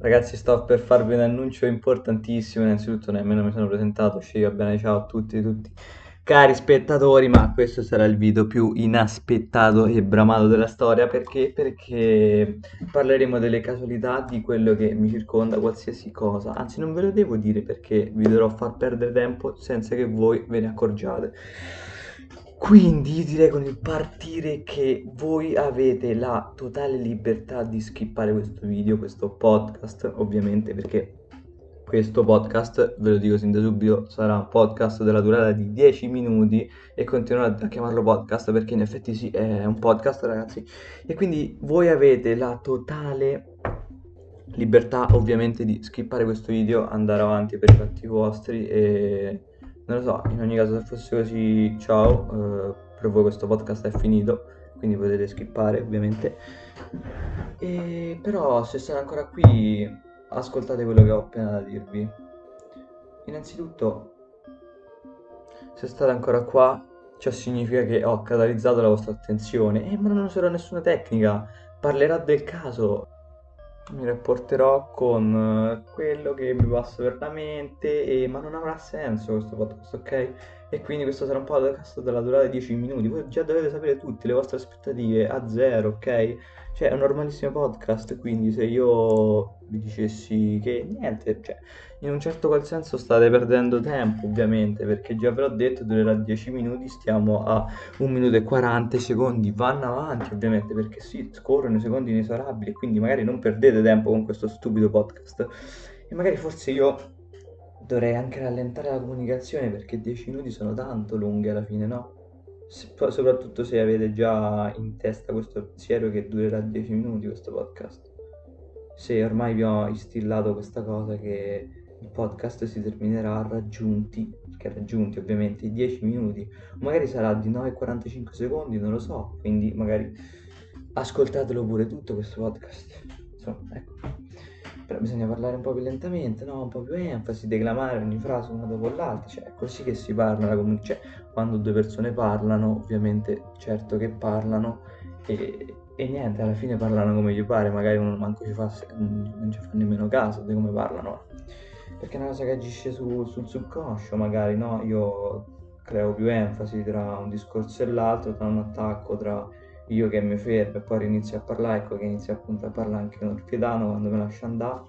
Ragazzi, sto per farvi un annuncio importantissimo. Innanzitutto, nemmeno mi sono presentato. Ci bene, ciao a tutti, tutti. Cari spettatori, ma questo sarà il video più inaspettato e bramato della storia perché? Perché parleremo delle casualità di quello che mi circonda, qualsiasi cosa. Anzi, non ve lo devo dire perché vi dovrò far perdere tempo senza che voi ve ne accorgiate. Quindi io direi con il partire che voi avete la totale libertà di skippare questo video, questo podcast, ovviamente perché questo podcast, ve lo dico sin da subito, sarà un podcast della durata di 10 minuti e continuerò a chiamarlo podcast perché in effetti sì, è un podcast ragazzi. E quindi voi avete la totale libertà ovviamente di skippare questo video, andare avanti per i fatti vostri e non lo so, in ogni caso se fosse così, ciao, eh, per voi questo podcast è finito, quindi potete skippare ovviamente. E, però se siete ancora qui, ascoltate quello che ho appena da dirvi. Innanzitutto, se state ancora qua, ciò significa che ho catalizzato la vostra attenzione. Eh, ma non userò nessuna tecnica, parlerà del caso mi rapporterò con eh, quello che mi passa per la mente, e... ma non avrà senso questo podcast, ok? E quindi questo sarà un podcast della durata di 10 minuti. Voi già dovete sapere tutte le vostre aspettative a zero, ok? Cioè, è un normalissimo podcast, quindi se io vi dicessi che niente, cioè, in un certo qual senso state perdendo tempo, ovviamente, perché già ve l'ho detto, durerà 10 minuti, stiamo a 1 minuto e 40 secondi, vanno avanti, ovviamente, perché sì, scorrono i secondi inesorabili, quindi magari non perdete tempo con questo stupido podcast. E magari forse io dovrei anche rallentare la comunicazione, perché 10 minuti sono tanto lunghi alla fine, no? soprattutto se avete già in testa questo pensiero che durerà 10 minuti questo podcast. Se ormai vi ho instillato questa cosa che il podcast si terminerà raggiunti, perché raggiunti ovviamente i 10 minuti, magari sarà di 9,45 secondi, non lo so, quindi magari ascoltatelo pure tutto questo podcast. Insomma, ecco. Però bisogna parlare un po' più lentamente, no? Un po' più enfasi, declamare ogni frase una dopo l'altra, cioè è così che si parla, comun- cioè quando due persone parlano, ovviamente certo che parlano e, e, niente, alla fine parlano come gli pare, magari uno manco ci fa, non ci fa nemmeno caso di come parlano, perché è una cosa che agisce su, sul subconscio, magari, no? Io creo più enfasi tra un discorso e l'altro, tra un attacco, tra io che mi fermo e poi inizio a parlare, ecco che inizio appunto a parlare anche con il piedano quando me lascio andare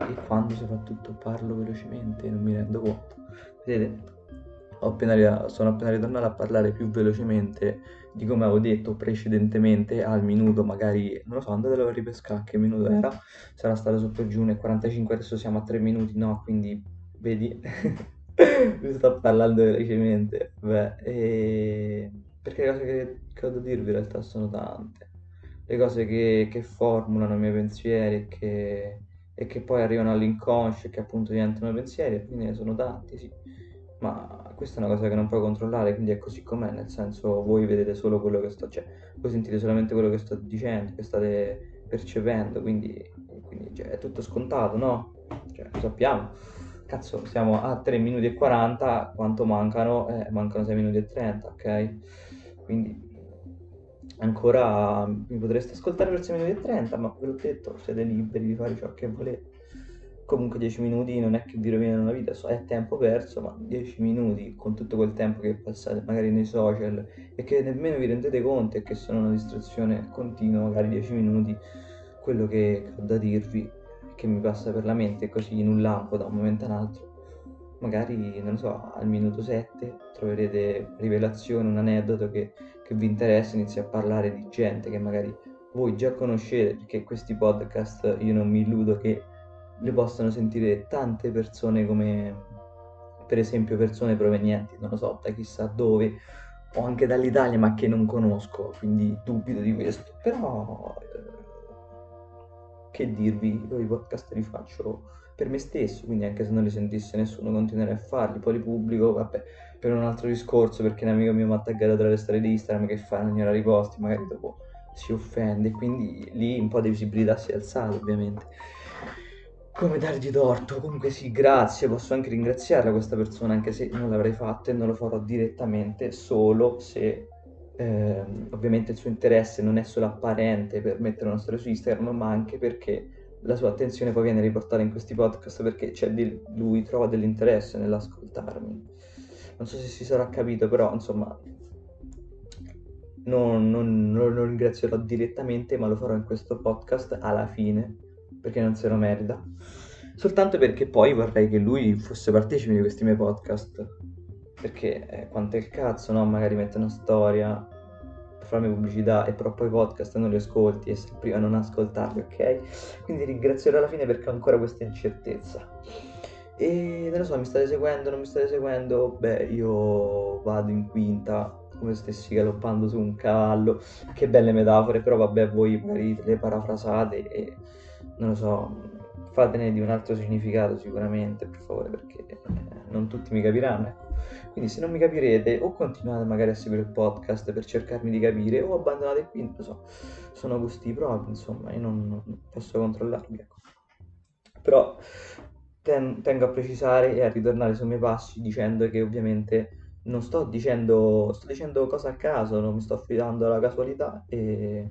e quando soprattutto parlo velocemente e non mi rendo conto. Vedete, appena, sono appena ritornato a parlare più velocemente di come avevo detto precedentemente al minuto, magari, non lo so, andatelo a ripescare che minuto era, sarà stato sotto giù nel 45, adesso siamo a 3 minuti, no, quindi vedi, mi sto parlando velocemente, beh, e perché le cose che, che, ho da dirvi in realtà sono tante. Le cose che, che formulano i miei pensieri che, e che poi arrivano all'inconscio e che appunto diventano pensieri, e quindi ne sono tanti, sì. Ma questa è una cosa che non puoi controllare, quindi è così com'è, nel senso voi vedete solo quello che sto, cioè voi sentite solamente quello che sto dicendo, che state percependo, quindi, quindi cioè, è tutto scontato, no? Cioè, lo sappiamo. Cazzo, siamo a 3 minuti e 40, quanto mancano? Eh, mancano 6 minuti e 30, ok? Quindi ancora mi potreste ascoltare per 6 minuti e 30, ma ve l'ho detto, siete liberi di fare ciò che volete. Comunque 10 minuti non è che vi rovinano la vita, è tempo perso, ma 10 minuti con tutto quel tempo che passate magari nei social e che nemmeno vi rendete conto e che sono una distrazione continua, magari 10 minuti, quello che ho da dirvi, che mi passa per la mente così in un lampo da un momento all'altro magari, non so, al minuto 7 troverete rivelazione, un aneddoto che, che vi interessa, inizi a parlare di gente che magari voi già conoscete, perché questi podcast io non mi illudo che li possano sentire tante persone come per esempio persone provenienti, non lo so, da chissà dove, o anche dall'Italia ma che non conosco, quindi dubito di questo. Però che dirvi, io i podcast li faccio per me stesso, quindi anche se non li sentisse nessuno continuerei a farli, poi li pubblico, vabbè, per un altro discorso, perché un amico mio mi ha taggato tra le storie di Instagram che fa, non gliela riposti, magari dopo si offende, quindi lì un po' di visibilità si è alzata ovviamente. Come dargli torto? Comunque sì, grazie, posso anche ringraziarla questa persona, anche se non l'avrei fatto e non lo farò direttamente, solo se eh, ovviamente il suo interesse non è solo apparente per mettere una storia su Instagram, ma anche perché la sua attenzione poi viene riportata in questi podcast perché di lui trova dell'interesse nell'ascoltarmi. Non so se si sarà capito, però insomma non, non, non lo ringrazierò direttamente, ma lo farò in questo podcast alla fine, perché non se lo merita. Soltanto perché poi vorrei che lui fosse partecipe di questi miei podcast. Perché eh, quanto è il cazzo, no? Magari mette una storia farmi pubblicità e però poi podcast non li ascolti e sei prima a non ascoltarli, ok? Quindi ringrazierò alla fine perché ho ancora questa incertezza. E non lo so, mi state seguendo, non mi state seguendo? Beh, io vado in quinta come se stessi galoppando su un cavallo. Che belle metafore, però vabbè, voi magari le parafrasate e non lo so, fatene di un altro significato sicuramente, per favore, perché eh, non tutti mi capiranno. Ecco. Quindi se non mi capirete o continuate magari a seguire il podcast per cercarmi di capire o abbandonate qui, non so, sono gusti propri, insomma, io non, non posso controllarli. Ecco. Però ten, tengo a precisare e a ritornare sui miei passi dicendo che ovviamente non sto dicendo, sto dicendo cose a caso, non mi sto affidando alla casualità e,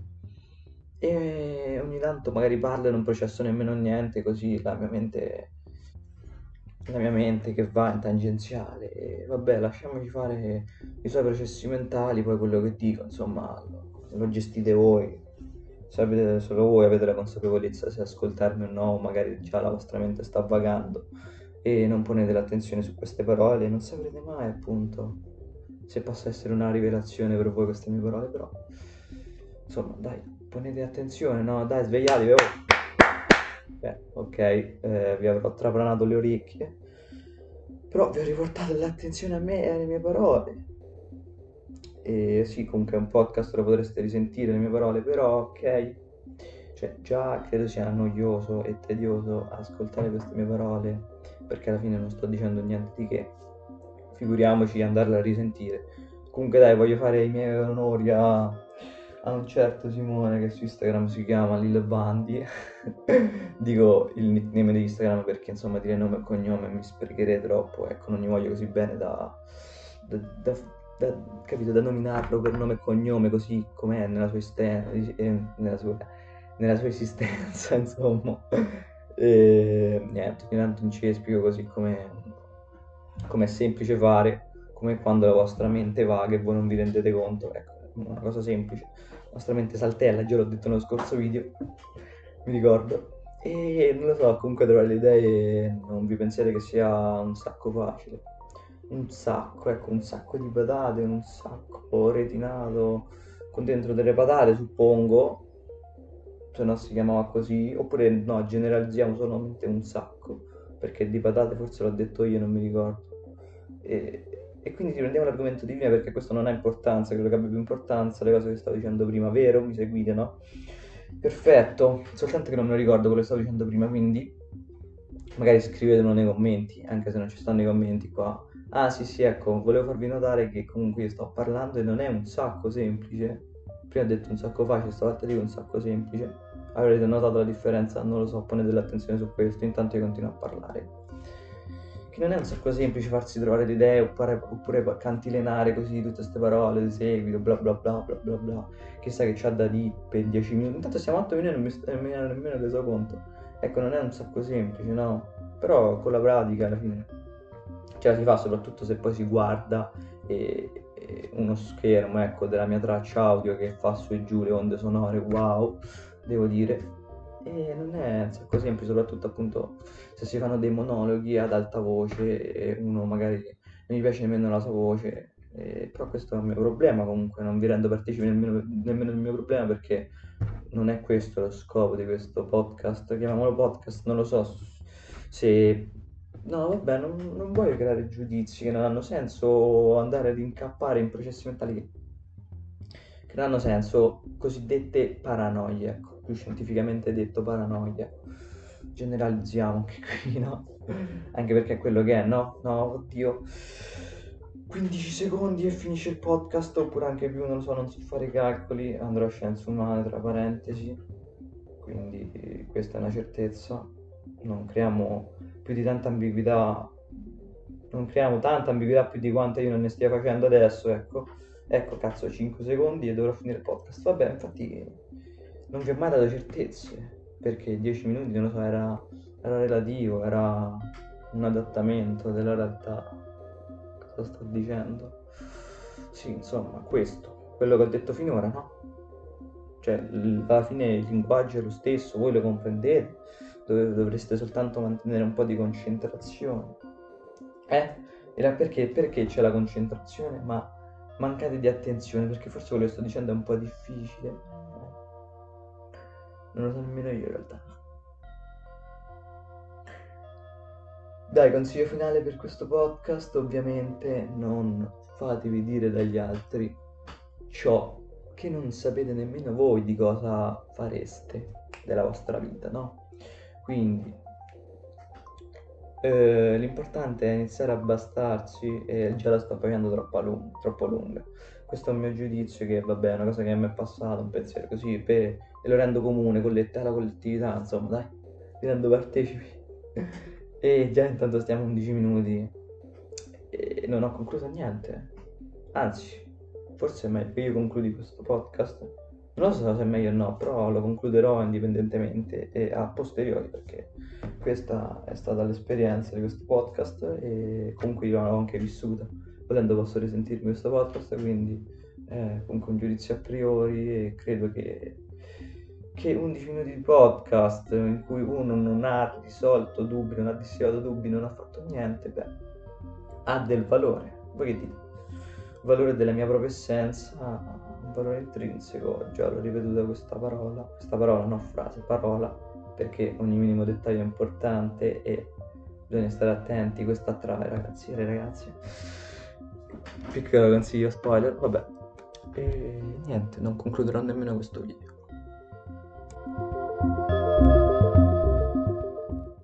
e ogni tanto magari parlo e non processo nemmeno niente, così la mia mente, la mia mente che va in tangenziale. E vabbè, lasciamoci fare i suoi processi mentali, poi quello che dico, insomma, lo, lo gestite voi. Sapete, solo voi avete la consapevolezza se ascoltarmi o no, magari già la vostra mente sta vagando e non ponete l'attenzione su queste parole, non saprete mai appunto se possa essere una rivelazione per voi queste mie parole, però insomma dai, ponete attenzione, no? Dai, svegliatevi, oh! Beh, ok, eh, vi avrò traplanato le orecchie, però vi ho riportato l'attenzione a me e alle mie parole. E sì, comunque è un podcast, lo potreste risentire le mie parole, però ok, cioè già credo sia noioso e tedioso ascoltare queste mie parole perché alla fine non sto dicendo niente di che, figuriamoci andarla a risentire. Comunque dai, voglio fare i miei onori a, a un certo Simone che su Instagram si chiama Lil Bandi. Dico il nickname di Instagram perché insomma dire nome e cognome mi sprecherei troppo, ecco, non gli voglio così bene da, da, da, da, capito, da nominarlo per nome e cognome così com'è nella sua, isten- eh, nella sua, nella sua esistenza, insomma. E niente, intanto non ci spiego così come è semplice fare, come quando la vostra mente vaga e voi non vi rendete conto. Ecco, una cosa semplice. La vostra mente saltella, già l'ho detto nello scorso video, mi ricordo. E non lo so, comunque trovare le idee non vi pensiate che sia un sacco facile. Un sacco, ecco, un sacco di patate, un sacco retinato con dentro delle patate, suppongo, se no si chiamava così, oppure no, generalizziamo solamente un sacco, perché di patate forse l'ho detto io, non mi ricordo. E, e quindi riprendiamo l'argomento di prima perché questo non ha importanza, quello che abbia più importanza, le cose che stavo dicendo prima, vero? Mi seguite, no? Perfetto, soltanto che non me lo ricordo quello che stavo dicendo prima, quindi magari scrivetelo nei commenti, anche se non ci stanno i commenti qua. Ah sì sì, ecco, volevo farvi notare che comunque io sto parlando e non è un sacco semplice. Prima ho detto un sacco facile, stavolta dico un sacco semplice avrete notato la differenza, non lo so, ponete dell'attenzione su questo, intanto io continuo a parlare. Che non è un sacco semplice farsi trovare le idee oppure, oppure cantilenare così tutte queste parole di seguito, bla bla bla bla bla bla. Chissà che c'ha da dire per 10 minuti. Intanto siamo a 8 minuti e non mi sto nemmeno, nemmeno reso conto. Ecco, non è un sacco semplice, no? Però con la pratica alla fine ce la si fa, soprattutto se poi si guarda e, e uno schermo, ecco, della mia traccia audio che fa su e giù le onde sonore, wow devo dire. E non è sacco semplice, soprattutto appunto se si fanno dei monologhi ad alta voce e uno magari non gli piace nemmeno la sua voce. Eh, però questo è un mio problema comunque, non vi rendo partecipi nemmeno, nemmeno del mio problema perché non è questo lo scopo di questo podcast, chiamiamolo podcast, non lo so se... No, vabbè, non, non voglio creare giudizi che non hanno senso andare ad incappare in processi mentali che non hanno senso, cosiddette paranoie, ecco più scientificamente detto paranoia. Generalizziamo anche qui, no? Anche perché è quello che è, no? No, oddio. 15 secondi e finisce il podcast, oppure anche più, non lo so, non so fare i calcoli, andrò a scienze umane tra parentesi. Quindi questa è una certezza. Non creiamo più di tanta ambiguità. Non creiamo tanta ambiguità più di quanta io non ne stia facendo adesso, ecco. Ecco, cazzo, 5 secondi e dovrò finire il podcast. Vabbè, infatti non vi ho mai dato certezze. perché 10 minuti, non lo so, era, era relativo, era un adattamento della realtà. Cosa sto dicendo? Sì, insomma, questo, quello che ho detto finora, no? Cioè, alla fine il linguaggio è lo stesso, voi lo comprendete, dov- dovreste soltanto mantenere un po' di concentrazione. Eh? E perché? Perché c'è la concentrazione, ma mancate di attenzione, perché forse quello che sto dicendo è un po' difficile. Non lo so nemmeno io in realtà. Dai, consiglio finale per questo podcast, ovviamente non fatevi dire dagli altri ciò che non sapete nemmeno voi di cosa fareste della vostra vita, no? Quindi eh, l'importante è iniziare a bastarsi e già la sto facendo troppo, lung- troppo lunga. Questo è il mio giudizio che vabbè è una cosa che mi è passata, un pensiero così, per, e lo rendo comune con le, la collettività, insomma dai, vi rendo partecipi. e già intanto stiamo 11 minuti e non ho concluso niente. Anzi, forse è meglio che io concludi questo podcast. Non so se è meglio o no, però lo concluderò indipendentemente e a posteriori perché questa è stata l'esperienza di questo podcast e comunque io l'ho anche vissuta. Volendo posso risentirmi questo podcast, quindi è comunque un giudizio a priori e credo che, che 11 minuti di podcast in cui uno non ha risolto dubbi, non ha dissipato dubbi, non ha fatto niente, beh, ha del valore. Voi che dite? Valore della mia propria essenza, un valore intrinseco, già l'ho ripetuta questa parola, questa parola, no frase, parola perché ogni minimo dettaglio è importante e bisogna stare attenti, questo attrae ragazzi e ragazze. Piccolo consiglio spoiler, vabbè. E niente, non concluderò nemmeno questo video.